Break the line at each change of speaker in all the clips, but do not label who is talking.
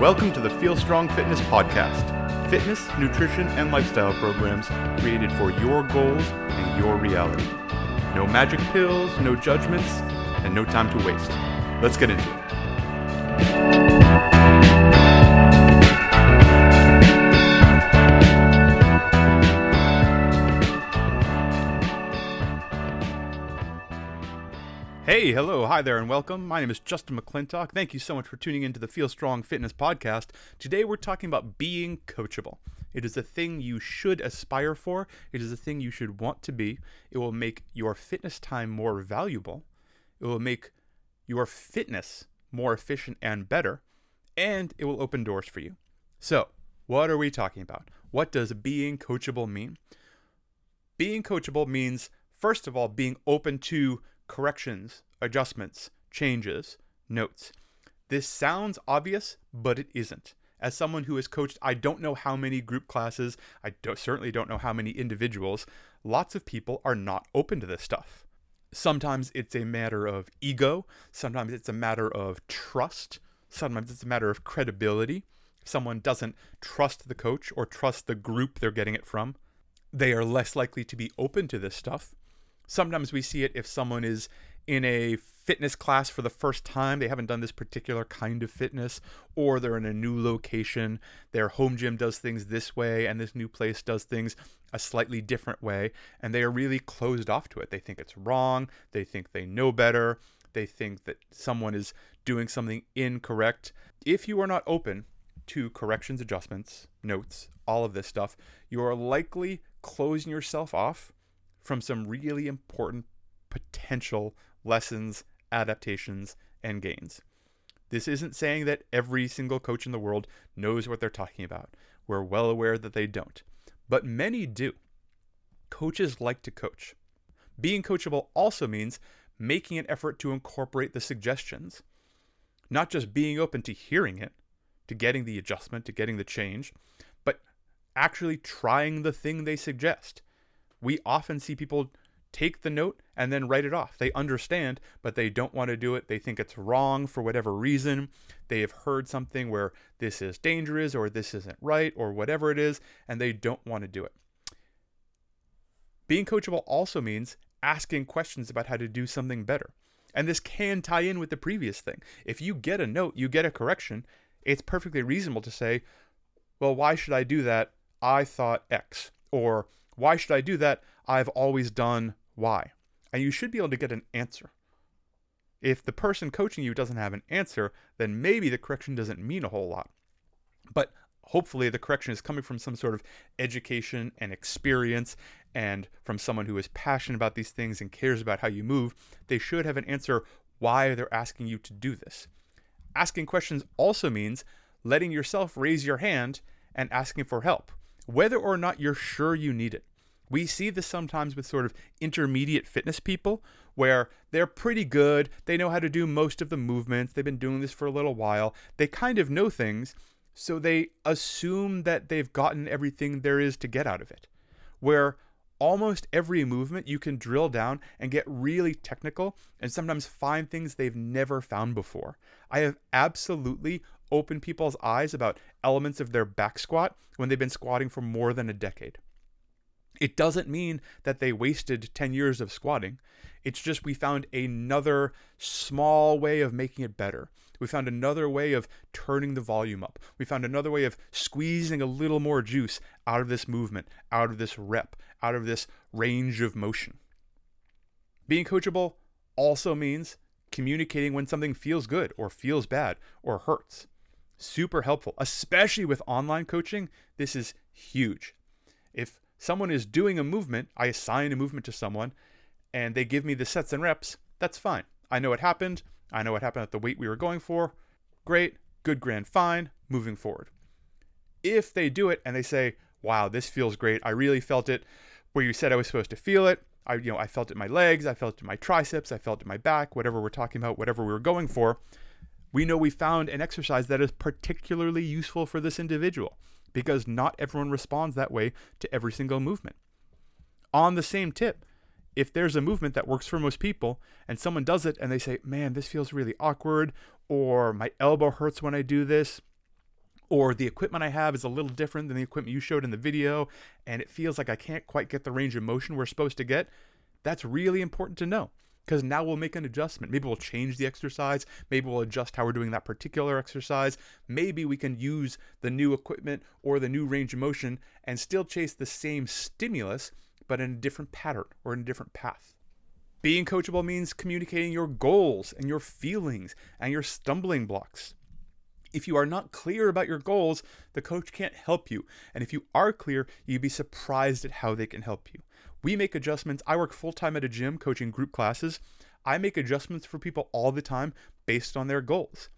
Welcome to the Feel Strong Fitness Podcast fitness, nutrition, and lifestyle programs created for your goals and your reality. No magic pills, no judgments, and no time to waste. Let's get into it. Hey, hello, hi there, and welcome. My name is Justin McClintock. Thank you so much for tuning into the Feel Strong Fitness Podcast. Today we're talking about being coachable. It is a thing you should aspire for, it is a thing you should want to be. It will make your fitness time more valuable, it will make your fitness more efficient and better, and it will open doors for you. So, what are we talking about? What does being coachable mean? Being coachable means, first of all, being open to corrections, adjustments, changes, notes. This sounds obvious, but it isn't. As someone who has coached, I don't know how many group classes, I don't, certainly don't know how many individuals, lots of people are not open to this stuff. Sometimes it's a matter of ego, sometimes it's a matter of trust, sometimes it's a matter of credibility. If someone doesn't trust the coach or trust the group they're getting it from, they are less likely to be open to this stuff. Sometimes we see it if someone is in a fitness class for the first time, they haven't done this particular kind of fitness, or they're in a new location, their home gym does things this way, and this new place does things a slightly different way, and they are really closed off to it. They think it's wrong, they think they know better, they think that someone is doing something incorrect. If you are not open to corrections, adjustments, notes, all of this stuff, you are likely closing yourself off from some really important potential lessons, adaptations, and gains. This isn't saying that every single coach in the world knows what they're talking about. We're well aware that they don't, but many do. Coaches like to coach. Being coachable also means making an effort to incorporate the suggestions, not just being open to hearing it, to getting the adjustment, to getting the change, but actually trying the thing they suggest we often see people take the note and then write it off. They understand, but they don't want to do it. They think it's wrong for whatever reason. They have heard something where this is dangerous or this isn't right or whatever it is, and they don't want to do it. Being coachable also means asking questions about how to do something better. And this can tie in with the previous thing. If you get a note, you get a correction, it's perfectly reasonable to say, well, why should I do that? I thought X. Or why should I do that? I've always done why. And you should be able to get an answer. If the person coaching you doesn't have an answer, then maybe the correction doesn't mean a whole lot. But hopefully, the correction is coming from some sort of education and experience and from someone who is passionate about these things and cares about how you move. They should have an answer why they're asking you to do this. Asking questions also means letting yourself raise your hand and asking for help, whether or not you're sure you need it. We see this sometimes with sort of intermediate fitness people where they're pretty good. They know how to do most of the movements. They've been doing this for a little while. They kind of know things. So they assume that they've gotten everything there is to get out of it. Where almost every movement you can drill down and get really technical and sometimes find things they've never found before. I have absolutely opened people's eyes about elements of their back squat when they've been squatting for more than a decade. It doesn't mean that they wasted 10 years of squatting. It's just we found another small way of making it better. We found another way of turning the volume up. We found another way of squeezing a little more juice out of this movement, out of this rep, out of this range of motion. Being coachable also means communicating when something feels good or feels bad or hurts. Super helpful, especially with online coaching. This is huge. If someone is doing a movement, I assign a movement to someone, and they give me the sets and reps, that's fine. I know what happened. I know what happened at the weight we were going for. Great, good, grand, fine, moving forward. If they do it and they say, wow, this feels great, I really felt it where you said I was supposed to feel it. I, you know, I felt it in my legs, I felt it in my triceps, I felt it in my back, whatever we're talking about, whatever we were going for. We know we found an exercise that is particularly useful for this individual because not everyone responds that way to every single movement. On the same tip, if there's a movement that works for most people and someone does it and they say, man, this feels really awkward, or my elbow hurts when I do this, or the equipment I have is a little different than the equipment you showed in the video, and it feels like I can't quite get the range of motion we're supposed to get, that's really important to know because now we'll make an adjustment. Maybe we'll change the exercise. Maybe we'll adjust how we're doing that particular exercise. Maybe we can use the new equipment or the new range of motion and still chase the same stimulus, but in a different pattern or in a different path. Being coachable means communicating your goals and your feelings and your stumbling blocks. If you are not clear about your goals, the coach can't help you. And if you are clear, you'd be surprised at how they can help you. We make adjustments. I work full time at a gym coaching group classes. I make adjustments for people all the time based on their goals.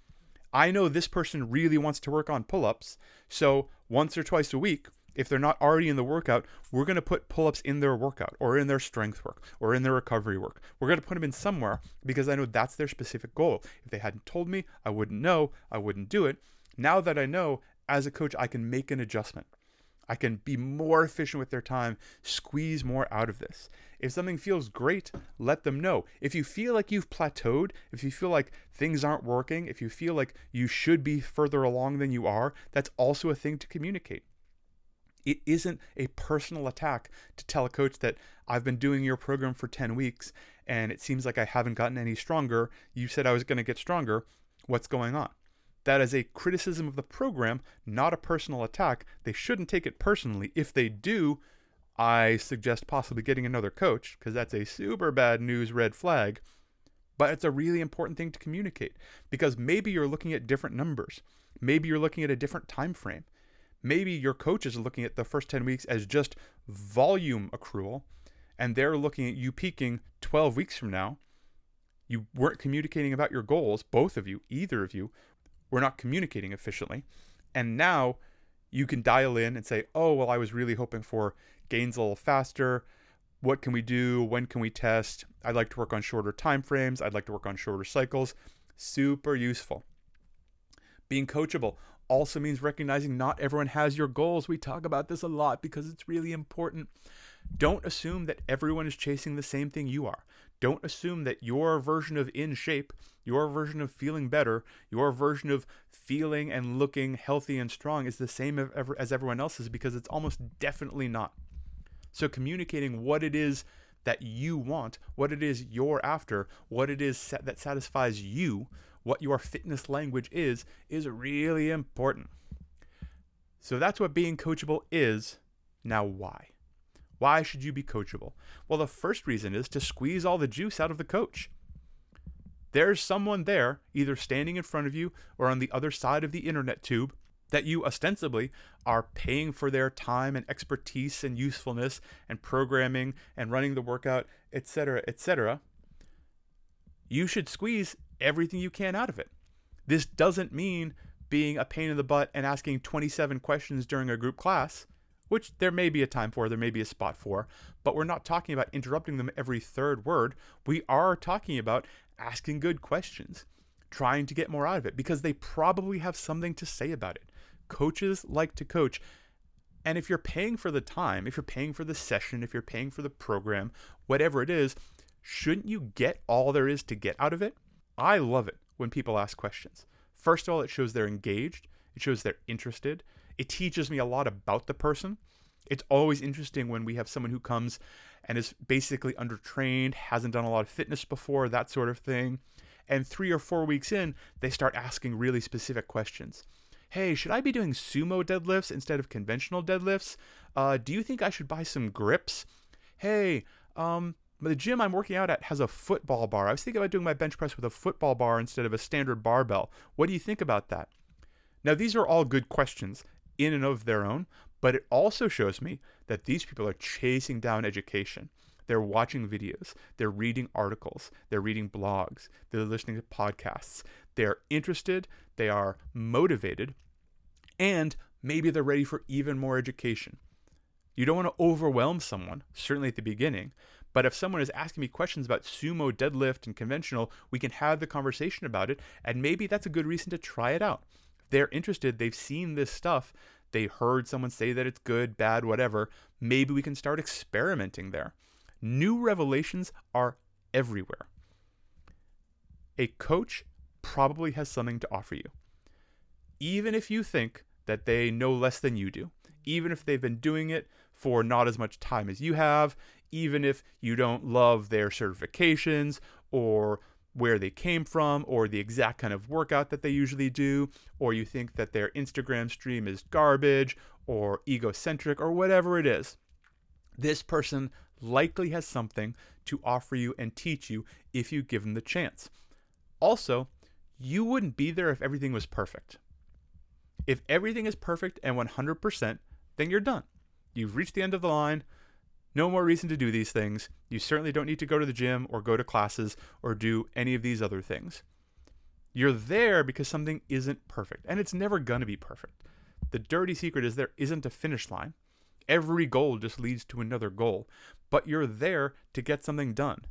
I know this person really wants to work on pull ups. So once or twice a week, if they're not already in the workout, we're going to put pull ups in their workout or in their strength work or in their recovery work. We're going to put them in somewhere because I know that's their specific goal. If they hadn't told me, I wouldn't know, I wouldn't do it. Now that I know, as a coach, I can make an adjustment. I can be more efficient with their time, squeeze more out of this. If something feels great, let them know. If you feel like you've plateaued, if you feel like things aren't working, if you feel like you should be further along than you are, that's also a thing to communicate. It isn't a personal attack to tell a coach that I've been doing your program for 10 weeks and it seems like I haven't gotten any stronger. You said I was going to get stronger. What's going on? That is a criticism of the program, not a personal attack. They shouldn't take it personally. If they do, I suggest possibly getting another coach because that's a super bad news red flag. But it's a really important thing to communicate because maybe you're looking at different numbers. Maybe you're looking at a different time frame. Maybe your coach is looking at the first 10 weeks as just volume accrual and they're looking at you peaking 12 weeks from now. You weren't communicating about your goals, both of you, either of you, we're not communicating efficiently. And now you can dial in and say, oh, well, I was really hoping for gains a little faster. What can we do? When can we test? I'd like to work on shorter time frames. I'd like to work on shorter cycles. Super useful. Being coachable also means recognizing not everyone has your goals. We talk about this a lot because it's really important. Don't assume that everyone is chasing the same thing you are. Don't assume that your version of in shape, your version of feeling better, your version of feeling and looking healthy and strong is the same as everyone else's because it's almost definitely not. So, communicating what it is that you want, what it is you're after, what it is that satisfies you, what your fitness language is, is really important. So, that's what being coachable is. Now, why? Why should you be coachable? Well, the first reason is to squeeze all the juice out of the coach. There's someone there, either standing in front of you or on the other side of the internet tube, that you ostensibly are paying for their time and expertise and usefulness and programming and running the workout, etc., etc. You should squeeze everything you can out of it. This doesn't mean being a pain in the butt and asking 27 questions during a group class which there may be a time for, there may be a spot for, but we're not talking about interrupting them every third word. We are talking about asking good questions, trying to get more out of it because they probably have something to say about it. Coaches like to coach. And if you're paying for the time, if you're paying for the session, if you're paying for the program, whatever it is, shouldn't you get all there is to get out of it? I love it when people ask questions. First of all, it shows they're engaged, it shows they're interested, it teaches me a lot about the person. It's always interesting when we have someone who comes and is basically undertrained, hasn't done a lot of fitness before, that sort of thing. And three or four weeks in, they start asking really specific questions. Hey, should I be doing sumo deadlifts instead of conventional deadlifts? Uh, do you think I should buy some grips? Hey, um, the gym I'm working out at has a football bar. I was thinking about doing my bench press with a football bar instead of a standard barbell. What do you think about that? Now, these are all good questions, in and of their own, but it also shows me that these people are chasing down education. They're watching videos, they're reading articles, they're reading blogs, they're listening to podcasts. They're interested, they are motivated, and maybe they're ready for even more education. You don't want to overwhelm someone, certainly at the beginning, but if someone is asking me questions about sumo, deadlift, and conventional, we can have the conversation about it, and maybe that's a good reason to try it out they're interested, they've seen this stuff, they heard someone say that it's good, bad, whatever, maybe we can start experimenting there. New revelations are everywhere. A coach probably has something to offer you. Even if you think that they know less than you do, even if they've been doing it for not as much time as you have, even if you don't love their certifications or where they came from or the exact kind of workout that they usually do, or you think that their Instagram stream is garbage or egocentric or whatever it is. This person likely has something to offer you and teach you if you give them the chance. Also, you wouldn't be there if everything was perfect. If everything is perfect and 100%, then you're done. You've reached the end of the line. No more reason to do these things. You certainly don't need to go to the gym or go to classes or do any of these other things. You're there because something isn't perfect, and it's never going to be perfect. The dirty secret is there isn't a finish line. Every goal just leads to another goal, but you're there to get something done.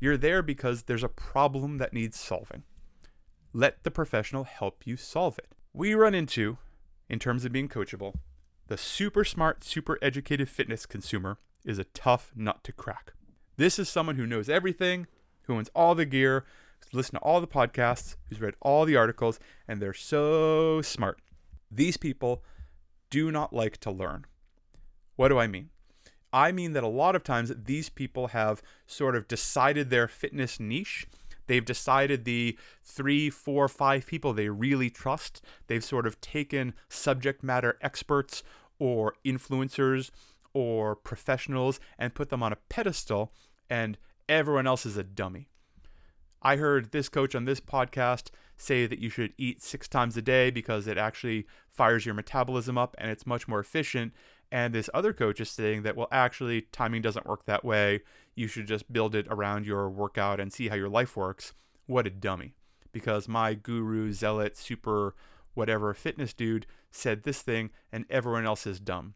You're there because there's a problem that needs solving. Let the professional help you solve it. We run into, in terms of being coachable, the super smart, super educated fitness consumer is a tough nut to crack. This is someone who knows everything, who owns all the gear, who's listened to all the podcasts, who's read all the articles, and they're so smart. These people do not like to learn. What do I mean? I mean that a lot of times these people have sort of decided their fitness niche. They've decided the three, four, five people they really trust. They've sort of taken subject matter experts or influencers or professionals and put them on a pedestal, and everyone else is a dummy. I heard this coach on this podcast say that you should eat six times a day because it actually fires your metabolism up and it's much more efficient. And this other coach is saying that, well, actually, timing doesn't work that way. You should just build it around your workout and see how your life works. What a dummy. Because my guru, zealot, super whatever fitness dude said this thing and everyone else is dumb.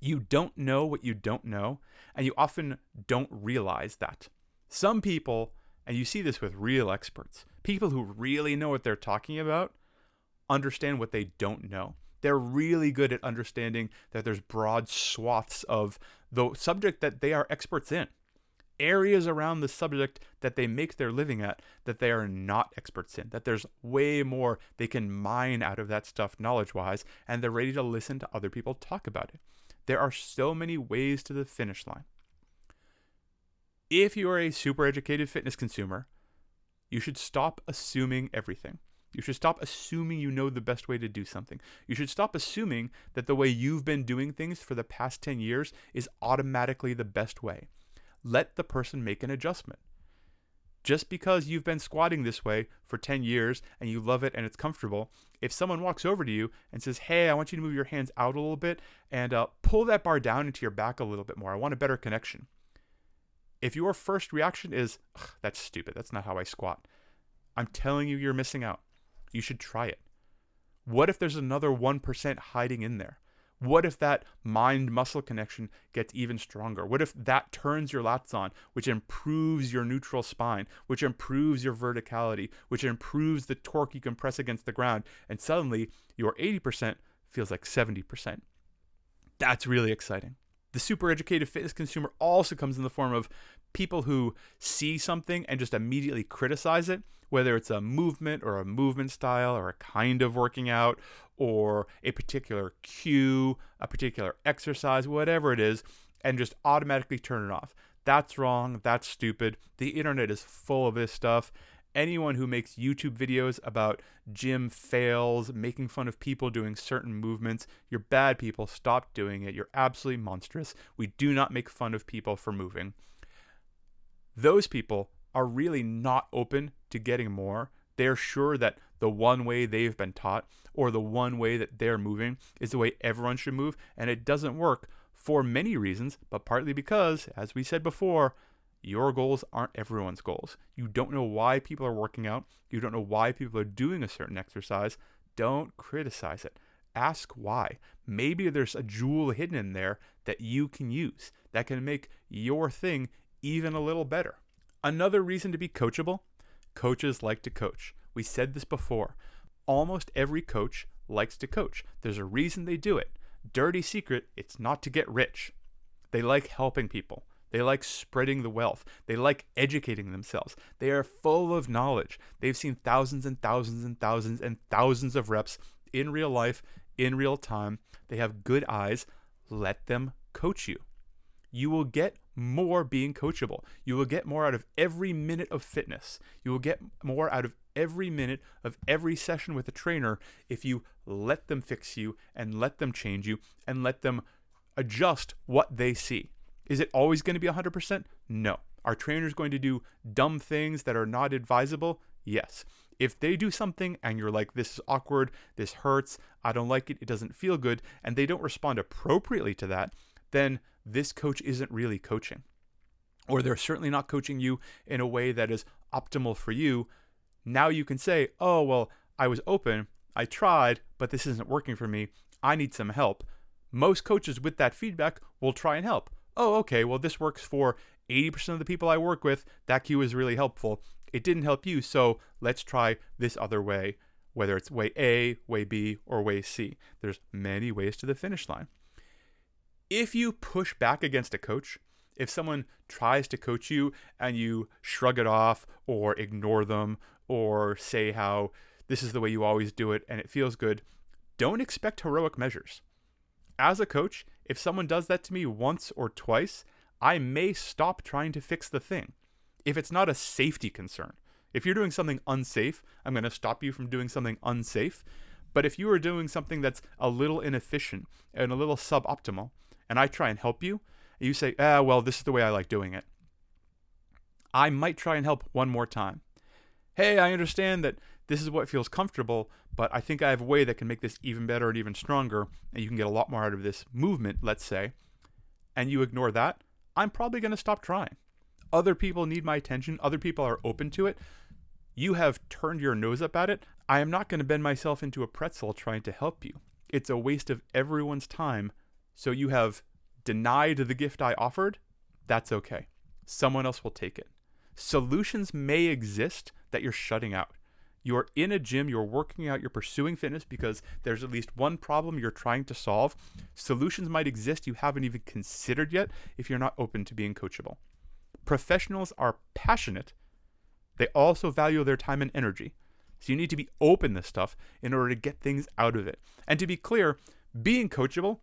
You don't know what you don't know, and you often don't realize that. Some people, and you see this with real experts, people who really know what they're talking about, understand what they don't know. They're really good at understanding that there's broad swaths of the subject that they are experts in, areas around the subject that they make their living at that they are not experts in, that there's way more they can mine out of that stuff knowledge wise, and they're ready to listen to other people talk about it. There are so many ways to the finish line. If you are a super educated fitness consumer, you should stop assuming everything. You should stop assuming you know the best way to do something. You should stop assuming that the way you've been doing things for the past 10 years is automatically the best way. Let the person make an adjustment. Just because you've been squatting this way for 10 years and you love it and it's comfortable, if someone walks over to you and says, Hey, I want you to move your hands out a little bit and uh, pull that bar down into your back a little bit more, I want a better connection. If your first reaction is, That's stupid, that's not how I squat, I'm telling you, you're missing out. You should try it. What if there's another 1% hiding in there? What if that mind muscle connection gets even stronger? What if that turns your lats on, which improves your neutral spine, which improves your verticality, which improves the torque you can press against the ground, and suddenly your 80% feels like 70%? That's really exciting. The super educated fitness consumer also comes in the form of people who see something and just immediately criticize it, whether it's a movement or a movement style or a kind of working out or a particular cue, a particular exercise, whatever it is, and just automatically turn it off. That's wrong. That's stupid. The internet is full of this stuff. Anyone who makes YouTube videos about gym fails, making fun of people doing certain movements, you're bad people. Stop doing it. You're absolutely monstrous. We do not make fun of people for moving. Those people are really not open to getting more. They're sure that the one way they've been taught or the one way that they're moving is the way everyone should move, and it doesn't work for many reasons, but partly because, as we said before, your goals aren't everyone's goals. You don't know why people are working out, you don't know why people are doing a certain exercise. Don't criticize it. Ask why. Maybe there's a jewel hidden in there that you can use that can make your thing even a little better. Another reason to be coachable coaches like to coach. We said this before. Almost every coach likes to coach. There's a reason they do it. Dirty secret, it's not to get rich. They like helping people. They like spreading the wealth. They like educating themselves. They are full of knowledge. They've seen thousands and thousands and thousands and thousands of reps in real life in real time. They have good eyes. Let them coach you. You will get more being coachable. You will get more out of every minute of fitness. You will get more out of every minute of every session with a trainer if you let them fix you and let them change you and let them adjust what they see. Is it always going to be 100%? No. Are trainers going to do dumb things that are not advisable? Yes. If they do something and you're like, this is awkward, this hurts, I don't like it, it doesn't feel good, and they don't respond appropriately to that, then this coach isn't really coaching. Or they're certainly not coaching you in a way that is optimal for you. Now you can say, oh, well, I was open, I tried, but this isn't working for me. I need some help. Most coaches with that feedback will try and help. Oh, okay, well, this works for 80% of the people I work with. That cue is really helpful. It didn't help you, so let's try this other way, whether it's way A, way B, or way C. There's many ways to the finish line. If you push back against a coach, if someone tries to coach you and you shrug it off or ignore them or say how this is the way you always do it and it feels good, don't expect heroic measures. As a coach, if someone does that to me once or twice, I may stop trying to fix the thing. If it's not a safety concern, if you're doing something unsafe, I'm going to stop you from doing something unsafe. But if you are doing something that's a little inefficient and a little suboptimal, and I try and help you, and you say, ah, well, this is the way I like doing it, I might try and help one more time. Hey, I understand that this is what feels comfortable, but I think I have a way that can make this even better and even stronger, and you can get a lot more out of this movement, let's say, and you ignore that, I'm probably going to stop trying. Other people need my attention, other people are open to it. You have turned your nose up at it. I am not going to bend myself into a pretzel trying to help you. It's a waste of everyone's time. So you have denied the gift I offered. That's okay. Someone else will take it. Solutions may exist that you're shutting out you're in a gym, you're working out, you're pursuing fitness because there's at least one problem you're trying to solve. Solutions might exist you haven't even considered yet if you're not open to being coachable. Professionals are passionate, they also value their time and energy. So you need to be open to stuff in order to get things out of it. And to be clear, being coachable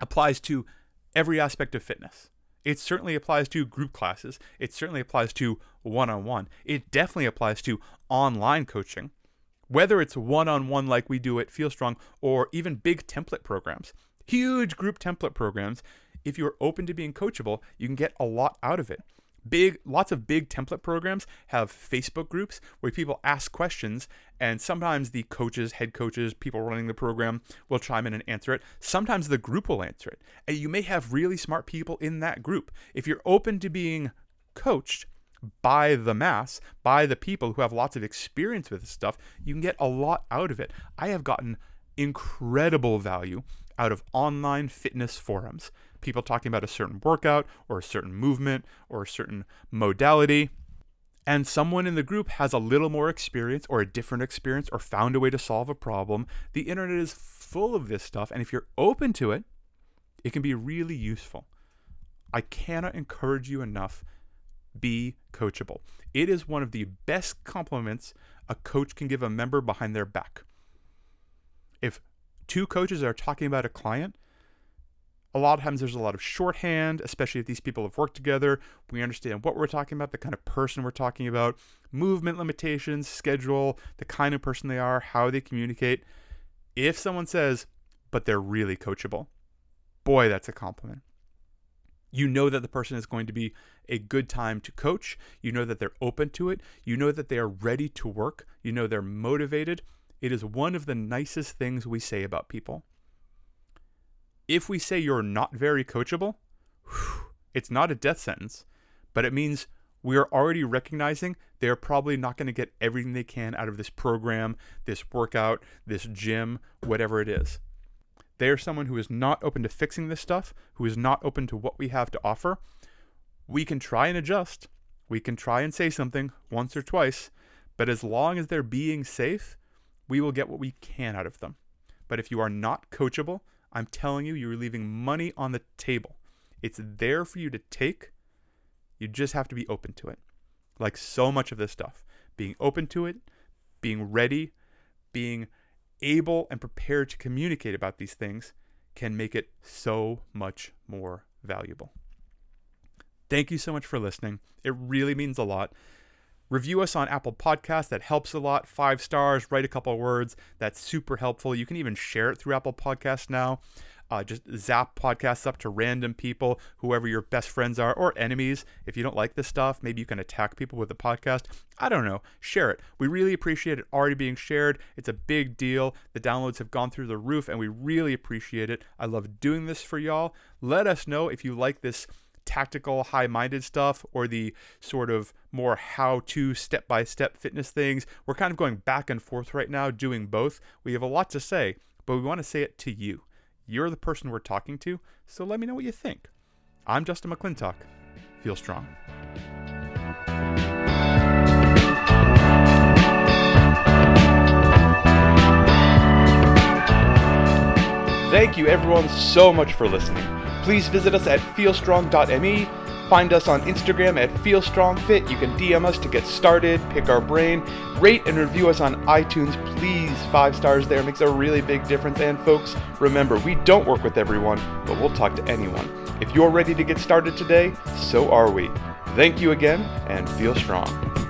applies to every aspect of fitness. It certainly applies to group classes. It certainly applies to one on one. It definitely applies to online coaching, whether it's one on one like we do at Feel Strong or even big template programs, huge group template programs. If you're open to being coachable, you can get a lot out of it big lots of big template programs have facebook groups where people ask questions and sometimes the coaches head coaches people running the program will chime in and answer it. Sometimes the group will answer it. And you may have really smart people in that group. If you're open to being coached by the mass by the people who have lots of experience with this stuff you can get a lot out of it. I have gotten incredible value out of online fitness forums people talking about a certain workout or a certain movement or a certain modality. And someone in the group has a little more experience or a different experience or found a way to solve a problem. The internet is full of this stuff. And if you're open to it, it can be really useful. I cannot encourage you enough. Be coachable. It is one of the best compliments a coach can give a member behind their back. If two coaches are talking about a client, a lot of times there's a lot of shorthand, especially if these people have worked together. We understand what we're talking about, the kind of person we're talking about, movement limitations, schedule, the kind of person they are, how they communicate. If someone says, but they're really coachable, boy, that's a compliment. You know that the person is going to be a good time to coach. You know that they're open to it. You know that they are ready to work. You know they're motivated. It is one of the nicest things we say about people if we say you're not very coachable, it's not a death sentence, but it means we are already recognizing they're probably not going to get everything they can out of this program, this workout, this gym, whatever it is. They are someone who is not open to fixing this stuff, who is not open to what we have to offer. We can try and adjust. We can try and say something once or twice, but as long as they're being safe, we will get what we can out of them. But if you are not coachable, I'm telling you, you're leaving money on the table. It's there for you to take. You just have to be open to it. Like so much of this stuff, being open to it, being ready, being able and prepared to communicate about these things can make it so much more valuable. Thank you so much for listening. It really means a lot. Review us on Apple Podcasts. That helps a lot. Five stars, write a couple words. That's super helpful. You can even share it through Apple Podcasts now. Uh, just zap podcasts up to random people, whoever your best friends are, or enemies. If you don't like this stuff, maybe you can attack people with the podcast. I don't know. Share it. We really appreciate it already being shared. It's a big deal. The downloads have gone through the roof, and we really appreciate it. I love doing this for y'all. Let us know if you like this tactical, high minded stuff or the sort of more how to step by step fitness things. We're kind of going back and forth right now, doing both. We have a lot to say, but we want to say it to you. You're the person we're talking to, so let me know what you think. I'm Justin McClintock. Feel strong. Thank you, everyone, so much for listening. Please visit us at feelstrong.me. Find us on Instagram at feelstrongfit. You can DM us to get started, pick our brain, rate and review us on iTunes. Please, five stars there makes a really big difference. And folks, remember, we don't work with everyone, but we'll talk to anyone. If you're ready to get started today, so are we. Thank you again, and feel strong.